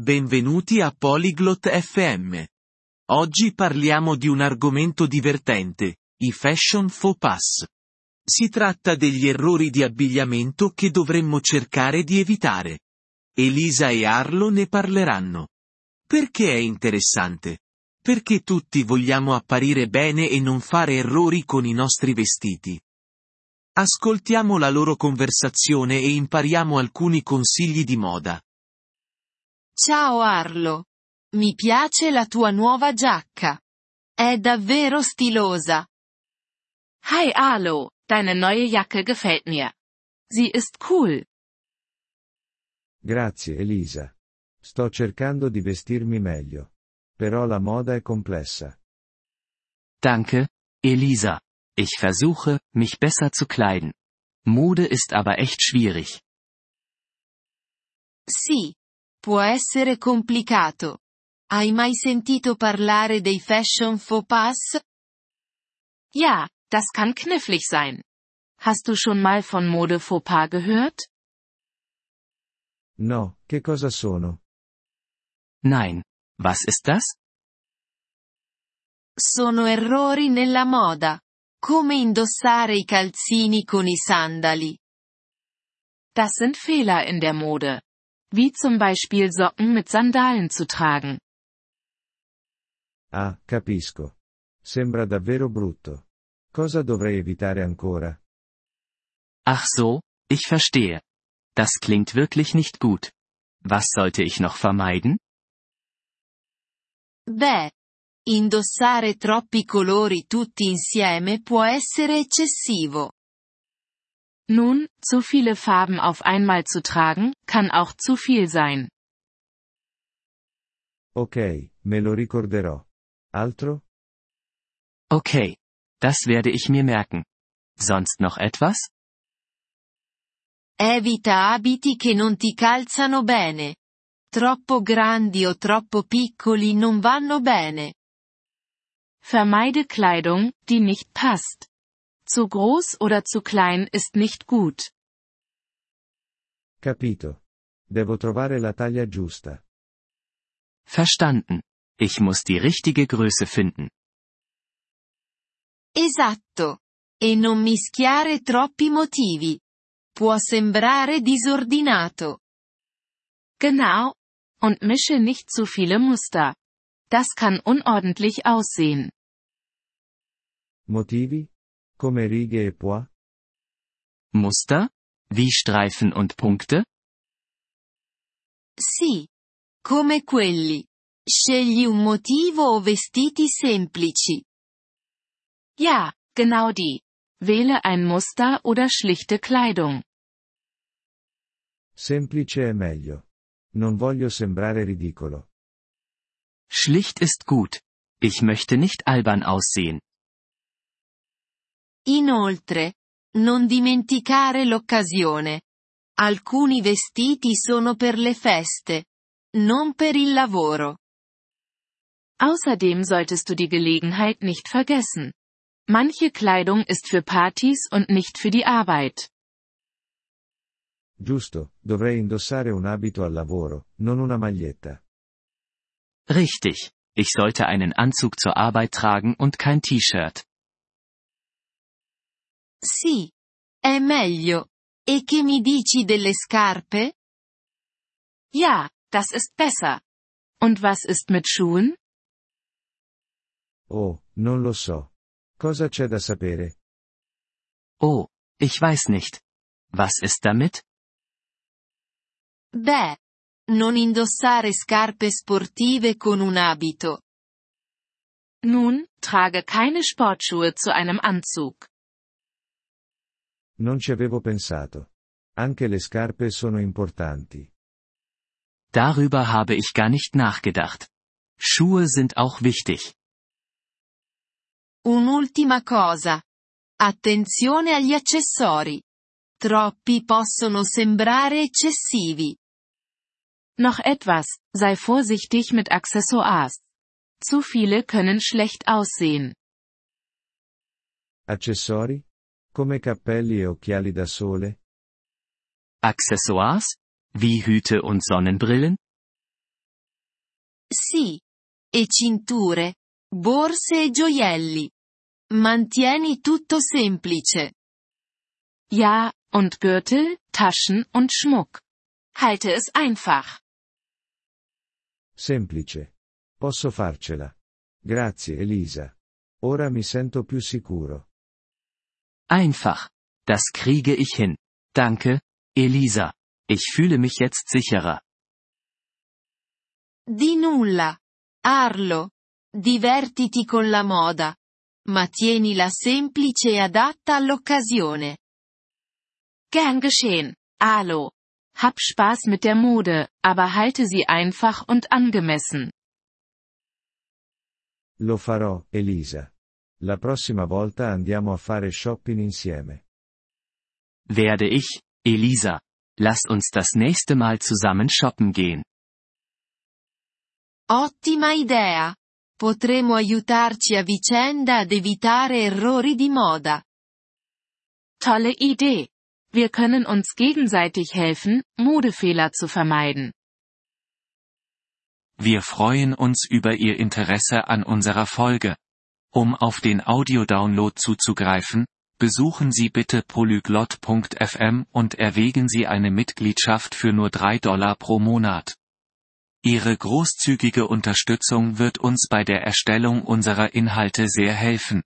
Benvenuti a Polyglot FM. Oggi parliamo di un argomento divertente, i fashion faux pas. Si tratta degli errori di abbigliamento che dovremmo cercare di evitare. Elisa e Arlo ne parleranno. Perché è interessante? Perché tutti vogliamo apparire bene e non fare errori con i nostri vestiti. Ascoltiamo la loro conversazione e impariamo alcuni consigli di moda. Ciao Arlo. Mi piace la tua nuova giacca. È davvero stilosa. Hi Arlo, deine neue Jacke gefällt mir. Sie ist cool. Grazie Elisa. Sto cercando di vestirmi meglio. Però la moda è complessa. Danke, Elisa. Ich versuche, mich besser zu kleiden. Mode ist aber echt schwierig. Sì, Può essere complicato. Hai mai sentito parlare dei fashion faux pas? Ja, das kann knifflig sein. Hast du schon mal von Mode faux pas gehört? No, che cosa sono? Nein. Was ist das? Sono errori nella moda. Come indossare i calzini con i sandali. Das sind Fehler in der Mode wie zum Beispiel Socken mit Sandalen zu tragen. Ah, capisco. Sembra davvero brutto. Cosa dovrei evitare ancora? Ach so, ich verstehe. Das klingt wirklich nicht gut. Was sollte ich noch vermeiden? Beh, indossare troppi colori tutti insieme può essere eccessivo. Nun, zu viele Farben auf einmal zu tragen, kann auch zu viel sein. Ok, me lo ricorderò. Altro? Okay. Das werde ich mir merken. Sonst noch etwas? Evita abiti che non ti calzano bene. Troppo grandi o troppo piccoli non vanno bene. Vermeide Kleidung, die nicht passt. Zu groß oder zu klein ist nicht gut. Capito. Devo trovare la taglia giusta. Verstanden. Ich muss die richtige Größe finden. Esatto. E non mischiare troppi motivi. Può sembrare disordinato. Genau. Und mische nicht zu viele Muster. Das kann unordentlich aussehen. Motivi? Come righe e pois? Muster? Wie Streifen und Punkte? Sì. Come quelli. Scegli un motivo o vestiti semplici. Ja, genau die. Wähle ein Muster oder schlichte Kleidung. Semplice è meglio. Non voglio sembrare ridicolo. Schlicht ist gut. Ich möchte nicht albern aussehen. Inoltre, non dimenticare l'occasione. Alcuni vestiti sono per le feste, non per il lavoro. Außerdem solltest du die Gelegenheit nicht vergessen. Manche Kleidung ist für Partys und nicht für die Arbeit. Giusto, dovrei indossare un abito al lavoro, non una maglietta. Richtig. Ich sollte einen Anzug zur Arbeit tragen und kein T-Shirt. Sì. È meglio. E che mi dici delle scarpe? Ja, das ist besser. Und was ist mit Schuhen? Oh, non lo so. Cosa c'è da sapere? Oh, ich weiß nicht. Was ist damit? Beh, non indossare scarpe sportive con un abito. Nun, trage keine Sportschuhe zu einem Anzug. Non ci avevo pensato. Anche le scarpe sono importanti. Darüber habe ich gar nicht nachgedacht. Schuhe sind auch wichtig. Un'ultima cosa. Attenzione agli accessori. Troppi possono sembrare eccessivi. Noch etwas, sei vorsichtig mit Accessoires. Zu viele können schlecht aussehen. Accessori? Come cappelli e occhiali da sole? Accessoires? Wie Hüte und Sonnenbrillen? Sì. E cinture, borse e gioielli. Mantieni tutto semplice. Ja, und Gürtel, Taschen und Schmuck. Halte es einfach. Semplice. Posso farcela. Grazie Elisa. Ora mi sento più sicuro. Einfach. Das kriege ich hin. Danke, Elisa. Ich fühle mich jetzt sicherer. Di nulla. Arlo. Divertiti con la moda. Ma tienila semplice e adatta all'occasione. Gern geschehen, Arlo. Hab Spaß mit der Mode, aber halte sie einfach und angemessen. Lo farò, Elisa. La prossima volta andiamo a fare shopping insieme. Werde ich, Elisa. Lasst uns das nächste Mal zusammen shoppen gehen. Ottima idea. Potremo aiutarci a vicenda ad evitare errori di moda. Tolle Idee. Wir können uns gegenseitig helfen, Modefehler zu vermeiden. Wir freuen uns über Ihr Interesse an unserer Folge. Um auf den Audiodownload zuzugreifen, besuchen Sie bitte polyglot.fm und erwägen Sie eine Mitgliedschaft für nur 3 Dollar pro Monat. Ihre großzügige Unterstützung wird uns bei der Erstellung unserer Inhalte sehr helfen.